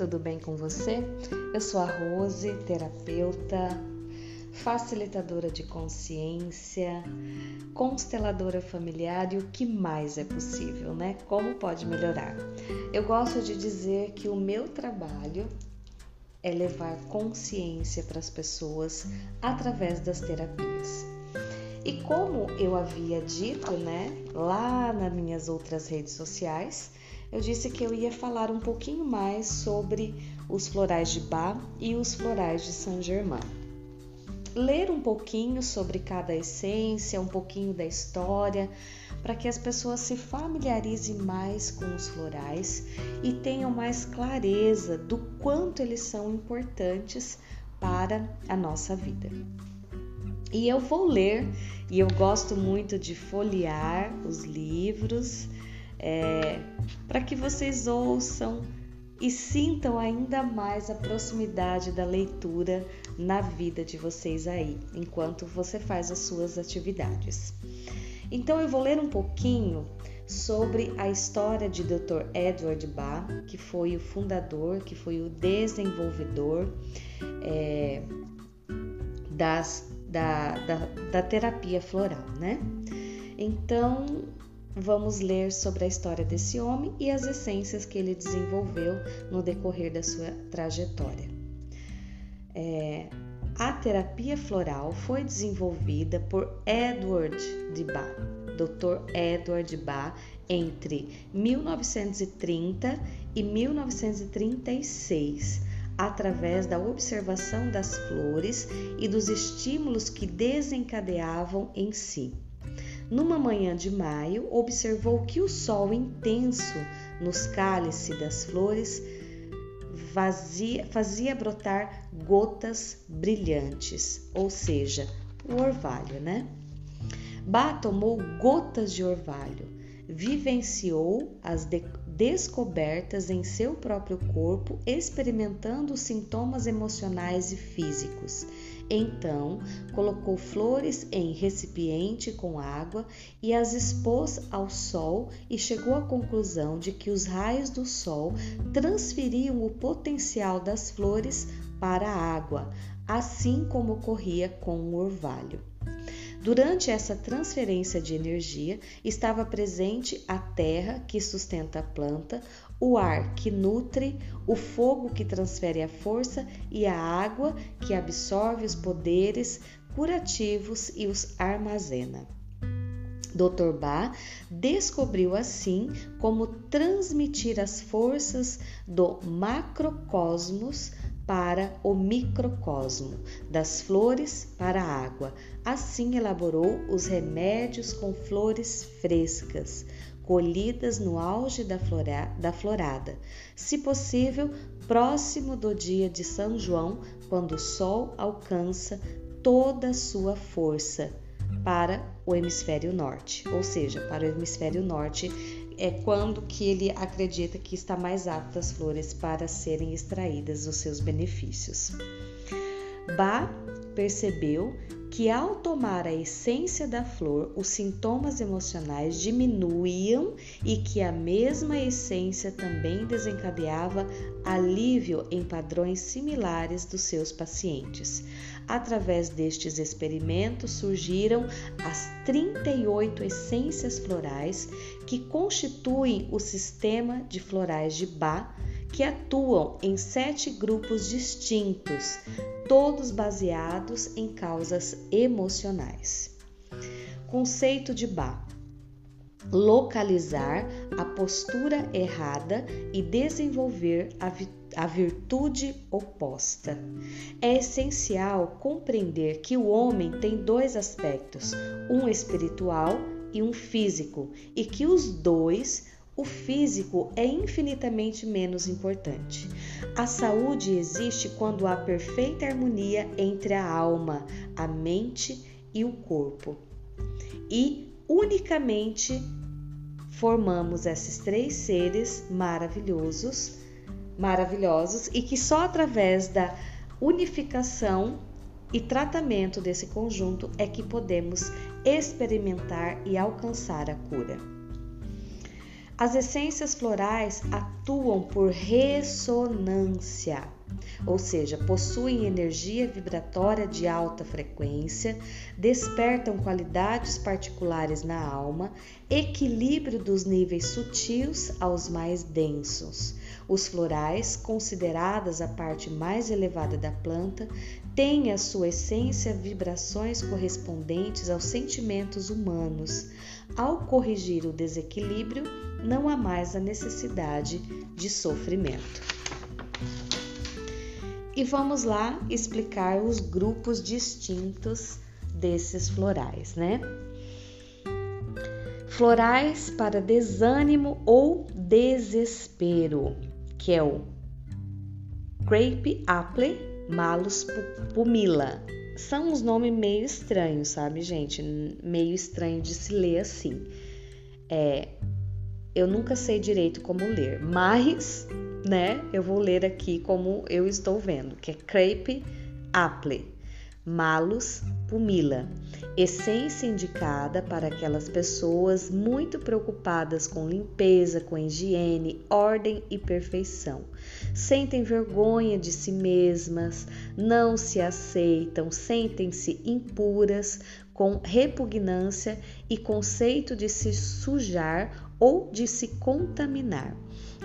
tudo bem com você? Eu sou a Rose, terapeuta, facilitadora de consciência, consteladora familiar e o que mais é possível, né? Como pode melhorar? Eu gosto de dizer que o meu trabalho é levar consciência para as pessoas através das terapias. E como eu havia dito, né, lá nas minhas outras redes sociais, eu disse que eu ia falar um pouquinho mais sobre os florais de Bach e os florais de Saint-Germain. Ler um pouquinho sobre cada essência, um pouquinho da história, para que as pessoas se familiarizem mais com os florais e tenham mais clareza do quanto eles são importantes para a nossa vida. E eu vou ler, e eu gosto muito de folhear os livros, é, para que vocês ouçam e sintam ainda mais a proximidade da leitura na vida de vocês aí, enquanto você faz as suas atividades. Então eu vou ler um pouquinho sobre a história de Dr. Edward Bach, que foi o fundador, que foi o desenvolvedor é, das da, da, da terapia floral, né? Então, vamos ler sobre a história desse homem e as essências que ele desenvolveu no decorrer da sua trajetória. É, a terapia floral foi desenvolvida por Edward de Bach, Dr. Edward Bach, entre 1930 e 1936 através da observação das flores e dos estímulos que desencadeavam em si. Numa manhã de maio, observou que o sol intenso nos cálices das flores vazia, fazia brotar gotas brilhantes, ou seja, o orvalho, né? Bá tomou gotas de orvalho, vivenciou as de descobertas em seu próprio corpo, experimentando sintomas emocionais e físicos. Então, colocou flores em recipiente com água e as expôs ao sol e chegou à conclusão de que os raios do sol transferiam o potencial das flores para a água, assim como ocorria com o orvalho. Durante essa transferência de energia, estava presente a terra que sustenta a planta, o ar que nutre, o fogo que transfere a força e a água que absorve os poderes curativos e os armazena. Dr. Bach descobriu assim como transmitir as forças do macrocosmos para o microcosmo, das flores para a água. Assim elaborou os remédios com flores frescas, colhidas no auge da, flora, da florada, se possível, próximo do dia de São João, quando o sol alcança toda a sua força para o hemisfério norte, ou seja, para o hemisfério norte é quando que ele acredita que está mais apto as flores para serem extraídas os seus benefícios. Bach percebeu que ao tomar a essência da flor, os sintomas emocionais diminuíam e que a mesma essência também desencadeava alívio em padrões similares dos seus pacientes. Através destes experimentos surgiram as 38 essências florais que constituem o sistema de florais de Bach que atuam em sete grupos distintos, todos baseados em causas emocionais. Conceito de Bach: localizar a postura errada e desenvolver a, virtude oposta. É essencial compreender que o homem tem dois aspectos, um espiritual e um físico, e que os dois o físico é infinitamente menos importante. A saúde existe quando há perfeita harmonia entre a alma, a mente e o corpo. E unicamente formamos esses três seres maravilhosos, maravilhosos e que só através da unificação e tratamento desse conjunto é que podemos experimentar e alcançar a cura. As essências florais atuam por ressonância, ou seja, possuem energia vibratória de alta frequência, despertam qualidades particulares na alma, equilíbrio dos níveis sutis aos mais densos. Os florais, consideradas a parte mais elevada da planta, têm a sua essência vibrações correspondentes aos sentimentos humanos. Ao corrigir o desequilíbrio, não há mais a necessidade de sofrimento. E vamos lá explicar os grupos distintos desses florais, né? Florais para desânimo ou desespero, que é o Crepe Apple, Malus Pumila. São uns nomes meio estranhos, sabe, gente? Meio estranho de se ler assim. É, eu nunca sei direito como ler, mas, né, eu vou ler aqui como eu estou vendo, que é crepe apple, malus pumila, essência indicada para aquelas pessoas muito preocupadas com limpeza, com higiene, ordem e perfeição. Sentem vergonha de si mesmas, não se aceitam, sentem-se impuras, com repugnância e conceito de se sujar ou de se contaminar.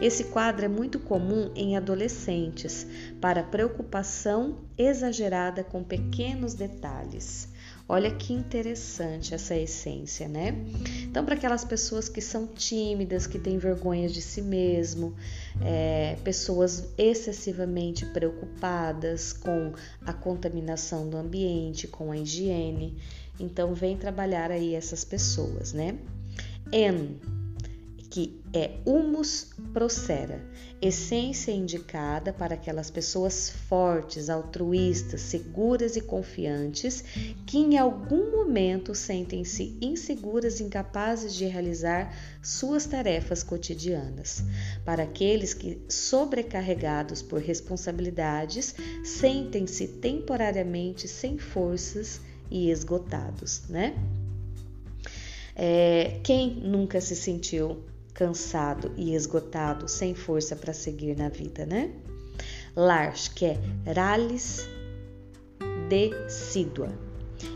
Esse quadro é muito comum em adolescentes, para preocupação exagerada com pequenos detalhes. Olha que interessante essa essência, né? Então, para aquelas pessoas que são tímidas, que têm vergonha de si mesmo, é, pessoas excessivamente preocupadas com a contaminação do ambiente, com a higiene, então vem trabalhar aí essas pessoas, né? N que é humus procera, essência indicada para aquelas pessoas fortes, altruístas, seguras e confiantes que em algum momento sentem-se inseguras incapazes de realizar suas tarefas cotidianas. Para aqueles que, sobrecarregados por responsabilidades, sentem-se temporariamente sem forças e esgotados, né? É, quem nunca se sentiu cansado e esgotado, sem força para seguir na vida, né? Lars, que é Ralis decidua.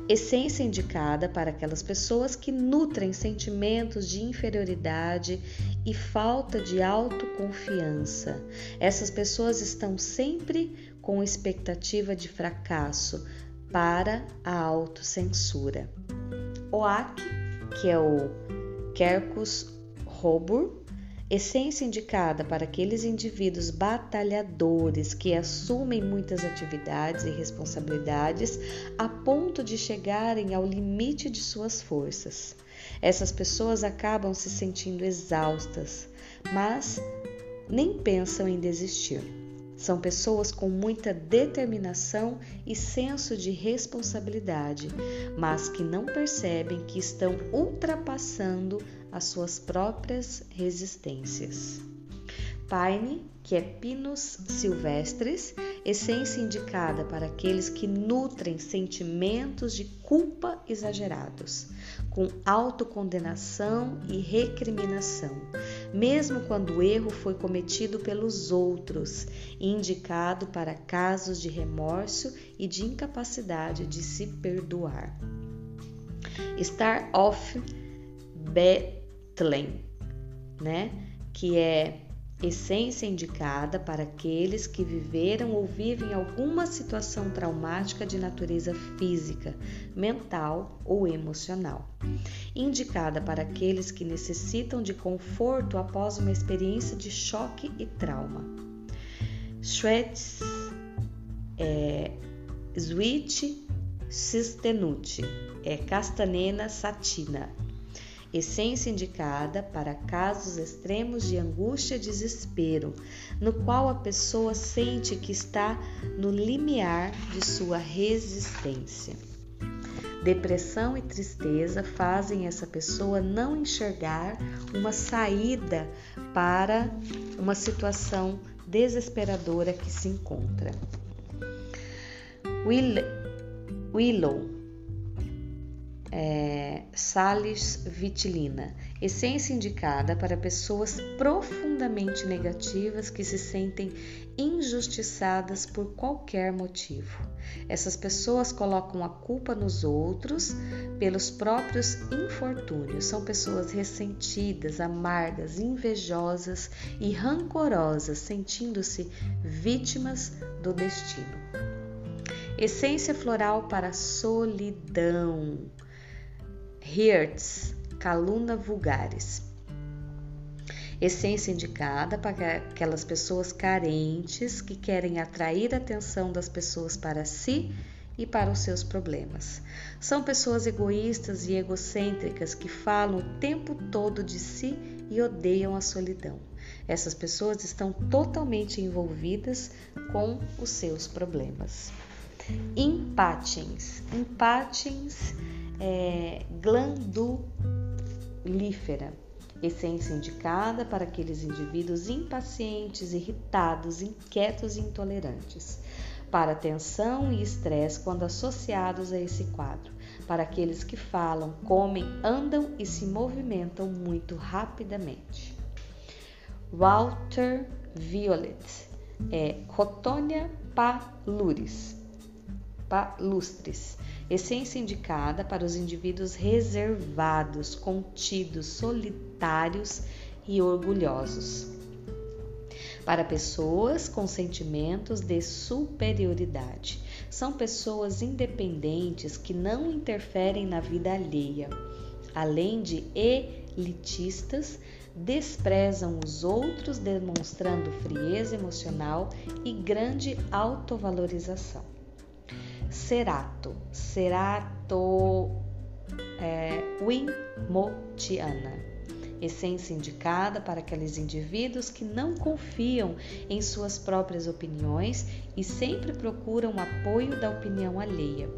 Essência indicada para aquelas pessoas que nutrem sentimentos de inferioridade e falta de autoconfiança. Essas pessoas estão sempre com expectativa de fracasso para a autocensura. Oak, que é o Quercus Robur, essência indicada para aqueles indivíduos batalhadores que assumem muitas atividades e responsabilidades a ponto de chegarem ao limite de suas forças. Essas pessoas acabam se sentindo exaustas, mas nem pensam em desistir. São pessoas com muita determinação e senso de responsabilidade, mas que não percebem que estão ultrapassando as suas próprias resistências. Pine, que é Pinus silvestres, essência indicada para aqueles que nutrem sentimentos de culpa exagerados, com autocondenação e recriminação, mesmo quando o erro foi cometido pelos outros, indicado para casos de remorso e de incapacidade de se perdoar. Star of Be Tlem, né? Que é essência indicada para aqueles que viveram ou vivem alguma situação traumática de natureza física, mental ou emocional. Indicada para aqueles que necessitam de conforto após uma experiência de choque e trauma. Shreds é Switch Sistenute é Castanena satina essência indicada para casos extremos de angústia e desespero, no qual a pessoa sente que está no limiar de sua resistência. Depressão e tristeza fazem essa pessoa não enxergar uma saída para uma situação desesperadora que se encontra. Willow é, Salis vitilina, essência indicada para pessoas profundamente negativas que se sentem injustiçadas por qualquer motivo. Essas pessoas colocam a culpa nos outros pelos próprios infortúnios. São pessoas ressentidas, amargas, invejosas e rancorosas, sentindo-se vítimas do destino. Essência floral para solidão. Hertz, caluna vulgaris. Essência indicada para aquelas pessoas carentes que querem atrair a atenção das pessoas para si e para os seus problemas. São pessoas egoístas e egocêntricas que falam o tempo todo de si e odeiam a solidão. Essas pessoas estão totalmente envolvidas com os seus problemas. Empatins. Empatins é glandulífera essência indicada para aqueles indivíduos impacientes, irritados, inquietos e intolerantes, para tensão e estresse quando associados a esse quadro, para aqueles que falam, comem, andam e se movimentam muito rapidamente. Walter Violet é Rotonia paluris, palustris, essência indicada para os indivíduos reservados, contidos, solitários e orgulhosos. Para pessoas com sentimentos de superioridade. São pessoas independentes que não interferem na vida alheia. Além de elitistas, desprezam os outros, demonstrando frieza emocional e grande autovalorização. Cerato, Cerato é, Wimotiana, essência indicada para aqueles indivíduos que não confiam em suas próprias opiniões e sempre procuram apoio da opinião alheia.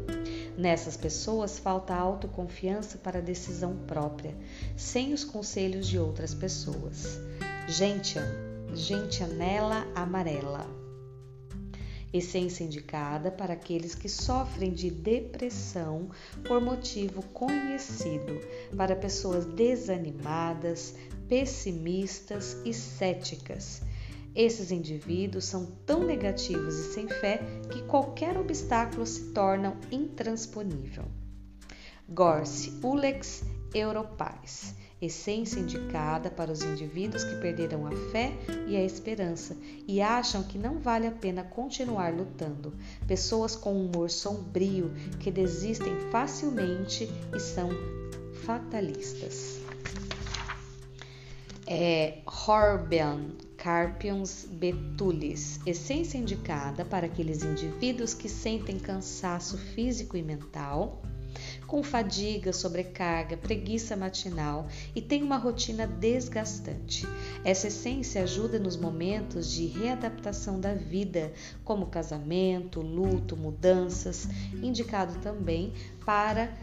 Nessas pessoas falta autoconfiança para a decisão própria, sem os conselhos de outras pessoas. Gentian, gentianela amarela essência indicada para aqueles que sofrem de depressão por motivo conhecido, para pessoas desanimadas, pessimistas e céticas. Esses indivíduos são tão negativos e sem fé que qualquer obstáculo se torna intransponível. Gorse Ulex Europais essência indicada para os indivíduos que perderam a fé e a esperança e acham que não vale a pena continuar lutando, pessoas com um humor sombrio que desistem facilmente e são fatalistas. É, Carpions betulis, essência indicada para aqueles indivíduos que sentem cansaço físico e mental, com fadiga, sobrecarga, preguiça matinal e tem uma rotina desgastante. Essa essência ajuda nos momentos de readaptação da vida, como casamento, luto, mudanças, indicado também para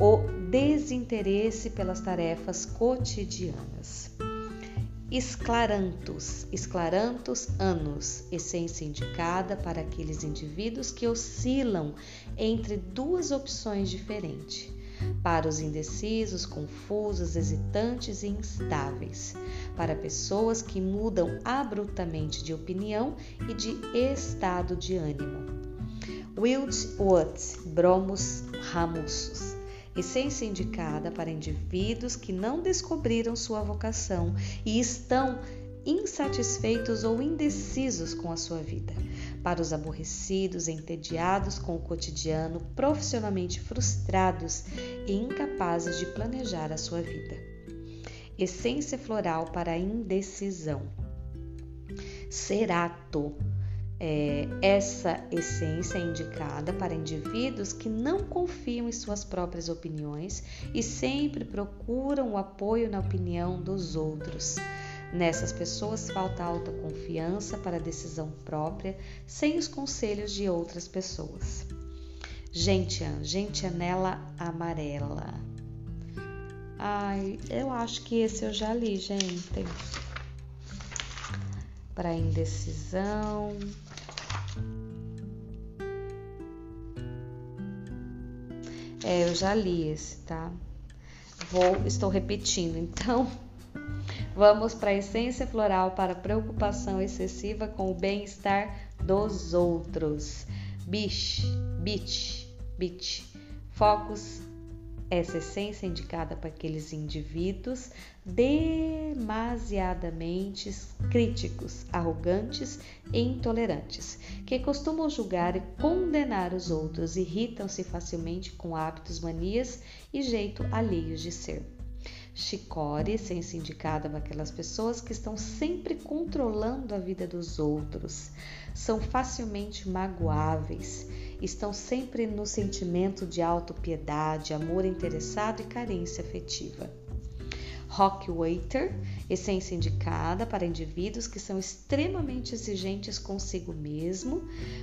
o desinteresse pelas tarefas cotidianas. Esclarantus, esclarantus anos, essência indicada para aqueles indivíduos que oscilam entre duas opções diferentes. Para os indecisos, confusos, hesitantes e instáveis. Para pessoas que mudam abruptamente de opinião e de estado de ânimo. Wild Woods, Bromus ramussus essência indicada para indivíduos que não descobriram sua vocação e estão insatisfeitos ou indecisos com a sua vida. Para os aborrecidos, entediados com o cotidiano, profissionalmente frustrados e incapazes de planejar a sua vida. Essência floral para a indecisão. Cerato é, essa essência é indicada para indivíduos que não confiam em suas próprias opiniões e sempre procuram o apoio na opinião dos outros. Nessas pessoas falta autoconfiança para decisão própria, sem os conselhos de outras pessoas. Gentian, gentianela amarela. Ai, eu acho que esse eu já li, gente. Para indecisão. É, eu já li esse, tá? Vou, estou repetindo. Então, vamos para a essência floral para preocupação excessiva com o bem-estar dos outros. Bish, bitch, bitch. Focos essa essência indicada para aqueles indivíduos demasiadamente críticos, arrogantes e intolerantes, que costumam julgar e condenar os outros, irritam-se facilmente com hábitos, manias e jeito alheios de ser. Chicore, essência indicada para aquelas pessoas que estão sempre controlando a vida dos outros, são facilmente magoáveis estão sempre no sentimento de autopiedade, amor interessado e carência afetiva. Rock Waiter, essência indicada para indivíduos que são extremamente exigentes consigo mesmo,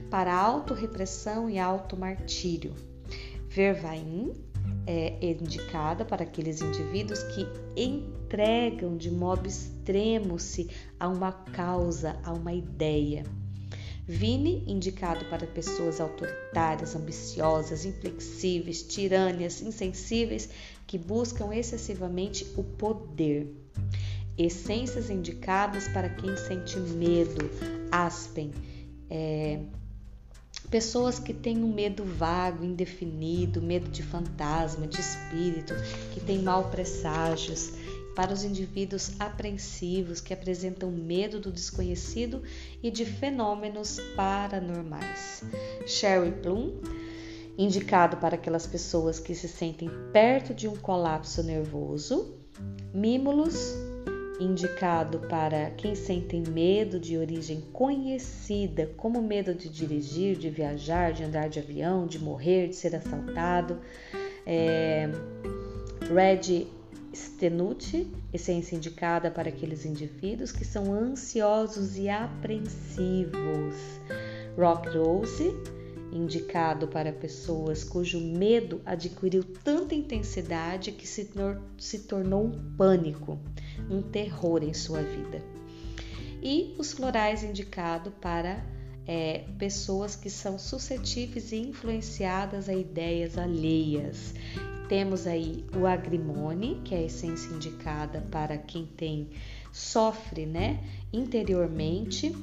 para autorrepressão e automartírio. Vervain é indicada para aqueles indivíduos que entregam de modo extremo-se a uma causa, a uma ideia. Vine, indicado para pessoas autoritárias, ambiciosas, inflexíveis, tirâneas, insensíveis, que buscam excessivamente o poder. Essências indicadas para quem sente medo, aspen, é, pessoas que têm um medo vago, indefinido, medo de fantasma, de espírito, que têm mal presságios, para os indivíduos apreensivos que apresentam medo do desconhecido e de fenômenos paranormais. Sherry Bloom, indicado para aquelas pessoas que se sentem perto de um colapso nervoso. Mimulus, indicado para quem sentem medo de origem conhecida, como medo de dirigir, de viajar, de andar de avião, de morrer, de ser assaltado. É, Red Stenute, essência indicada para aqueles indivíduos que são ansiosos e apreensivos. Rock Rose, indicado para pessoas cujo medo adquiriu tanta intensidade que se, se tornou um pânico, um terror em sua vida. E os florais indicado para é, pessoas que são suscetíveis e influenciadas a ideias alheias. Temos aí o agrimone, que é a essência indicada para quem tem sofre, né, interiormente,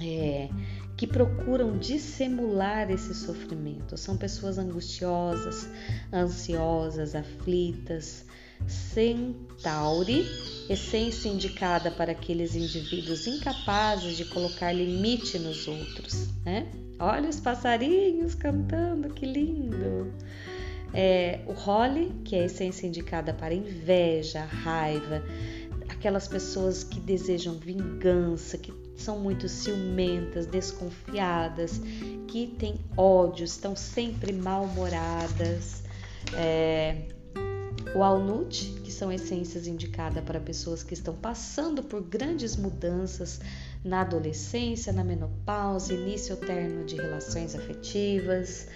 é, que procuram dissimular esse sofrimento. São pessoas angustiosas, ansiosas, aflitas. Centauri, essência indicada para aqueles indivíduos incapazes de colocar limite nos outros, né? Olha os passarinhos cantando, que lindo! É, o Holly, que é a essência indicada para inveja, raiva, aquelas pessoas que desejam vingança, que são muito ciumentas, desconfiadas, que têm ódio, estão sempre mal-humoradas. É, o Alnut, que são essências indicadas para pessoas que estão passando por grandes mudanças na adolescência, na menopausa, início terno de relações afetivas.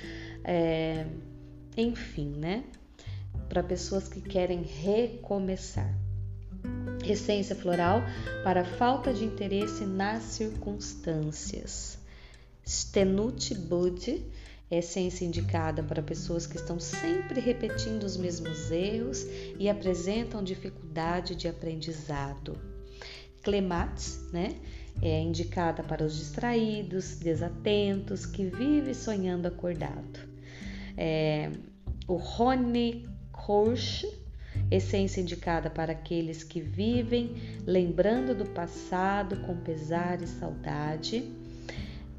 É, enfim, né? Para pessoas que querem recomeçar. Essência floral para falta de interesse nas circunstâncias. Stenut Bud, essência indicada para pessoas que estão sempre repetindo os mesmos erros e apresentam dificuldade de aprendizado. Clematis, né? É indicada para os distraídos, desatentos, que vivem sonhando acordado é, o Rony Korsch, essência indicada para aqueles que vivem lembrando do passado com pesar e saudade.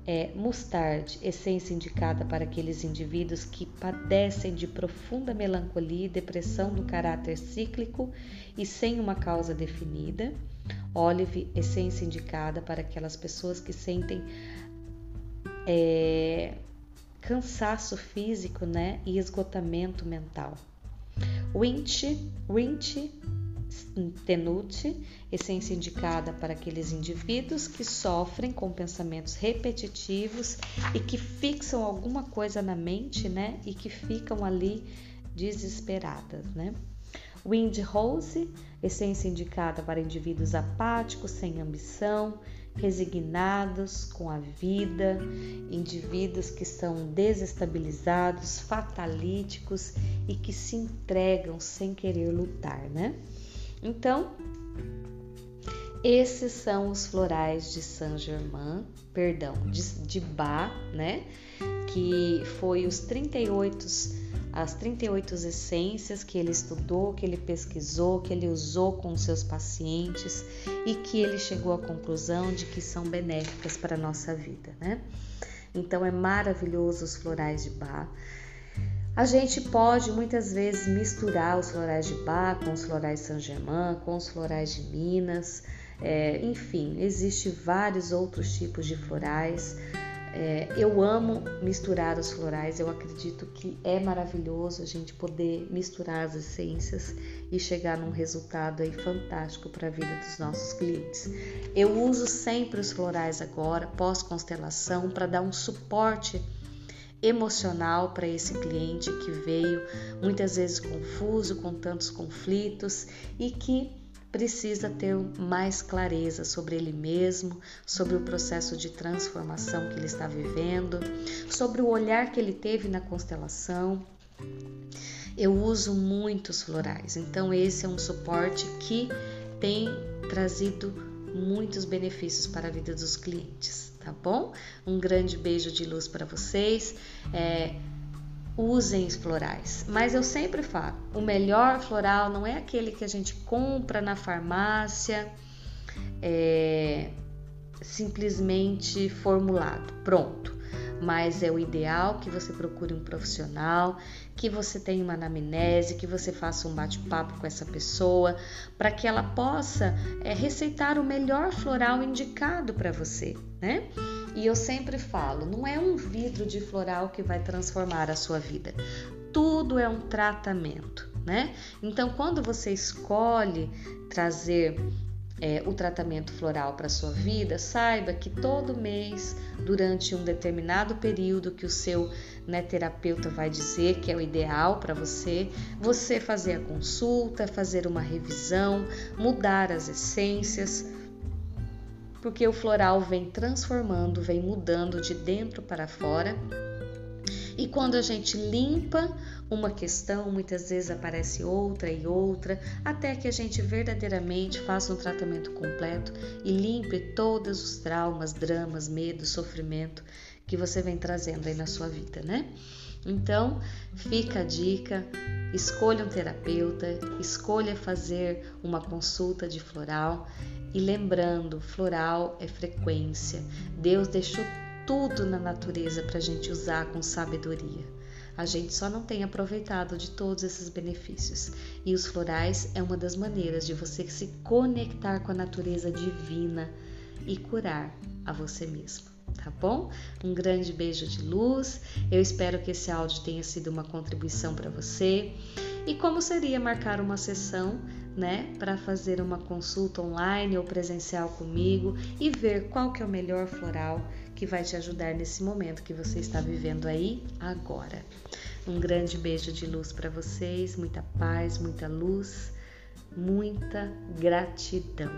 É, mustard, essência indicada para aqueles indivíduos que padecem de profunda melancolia e depressão do caráter cíclico e sem uma causa definida. Olive, essência indicada para aquelas pessoas que sentem é, cansaço físico né, e esgotamento mental. Winch, tenute, essência indicada para aqueles indivíduos que sofrem com pensamentos repetitivos e que fixam alguma coisa na mente, né, e que ficam ali desesperadas, né? Wind Rose, essência indicada para indivíduos apáticos, sem ambição, resignados com a vida, indivíduos que são desestabilizados, fatalíticos e que se entregam sem querer lutar, né? Então, esses são os florais de Saint-Germain, perdão, de, de Bach, né? Que foi os 38 as 38 essências que ele estudou, que ele pesquisou, que ele usou com seus pacientes e que ele chegou à conclusão de que são benéficas para a nossa vida, né? Então é maravilhoso os florais de Bach. A gente pode muitas vezes misturar os florais de Bach com os florais Saint-Germain, com os florais de Minas, é, enfim, existe vários outros tipos de florais. É, eu amo misturar os florais, eu acredito que é maravilhoso a gente poder misturar as essências e chegar num resultado aí fantástico para a vida dos nossos clientes. Eu uso sempre os florais agora, pós-constelação, para dar um suporte emocional para esse cliente que veio muitas vezes confuso, com tantos conflitos e que precisa ter mais clareza sobre ele mesmo, sobre o processo de transformação que ele está vivendo, sobre o olhar que ele teve na constelação. Eu uso muitos florais, então esse é um suporte que tem trazido muitos benefícios para a vida dos clientes, tá bom? Um grande beijo de luz para vocês. É, usem os florais. Mas eu sempre falo, o melhor floral não é aquele que a gente compra na farmácia, é, simplesmente formulado, pronto. Mas é o ideal que você procure um profissional, que você tenha uma anamnese, que você faça um bate-papo com essa pessoa, para que ela possa é, receitar o melhor floral indicado para você, né? E eu sempre falo, não é um vidro de floral que vai transformar a sua vida. Tudo é um tratamento, né? Então, quando você escolhe trazer é, o tratamento floral para sua vida, saiba que todo mês, durante um determinado período que o seu né, terapeuta vai dizer que é o ideal para você, você fazer a consulta, fazer uma revisão, mudar as essências, porque o floral vem transformando, vem mudando de dentro para fora. E quando a gente limpa uma questão, muitas vezes aparece outra e outra, até que a gente verdadeiramente faça um tratamento completo e limpe todos os traumas, dramas, medo, sofrimento que você vem trazendo aí na sua vida, né? Então, fica a dica, escolha um terapeuta, escolha fazer uma consulta de floral e lembrando, floral é frequência. Deus deixou tudo na natureza para a gente usar com sabedoria. A gente só não tem aproveitado de todos esses benefícios. E os florais é uma das maneiras de você se conectar com a natureza divina e curar a você mesmo. Tá bom? Um grande beijo de luz. Eu espero que esse áudio tenha sido uma contribuição para você. E como seria marcar uma sessão né, para fazer uma consulta online ou presencial comigo e ver qual que é o melhor floral que vai te ajudar nesse momento que você está vivendo aí agora. Um grande beijo de luz para vocês, muita paz, muita luz, muita gratidão.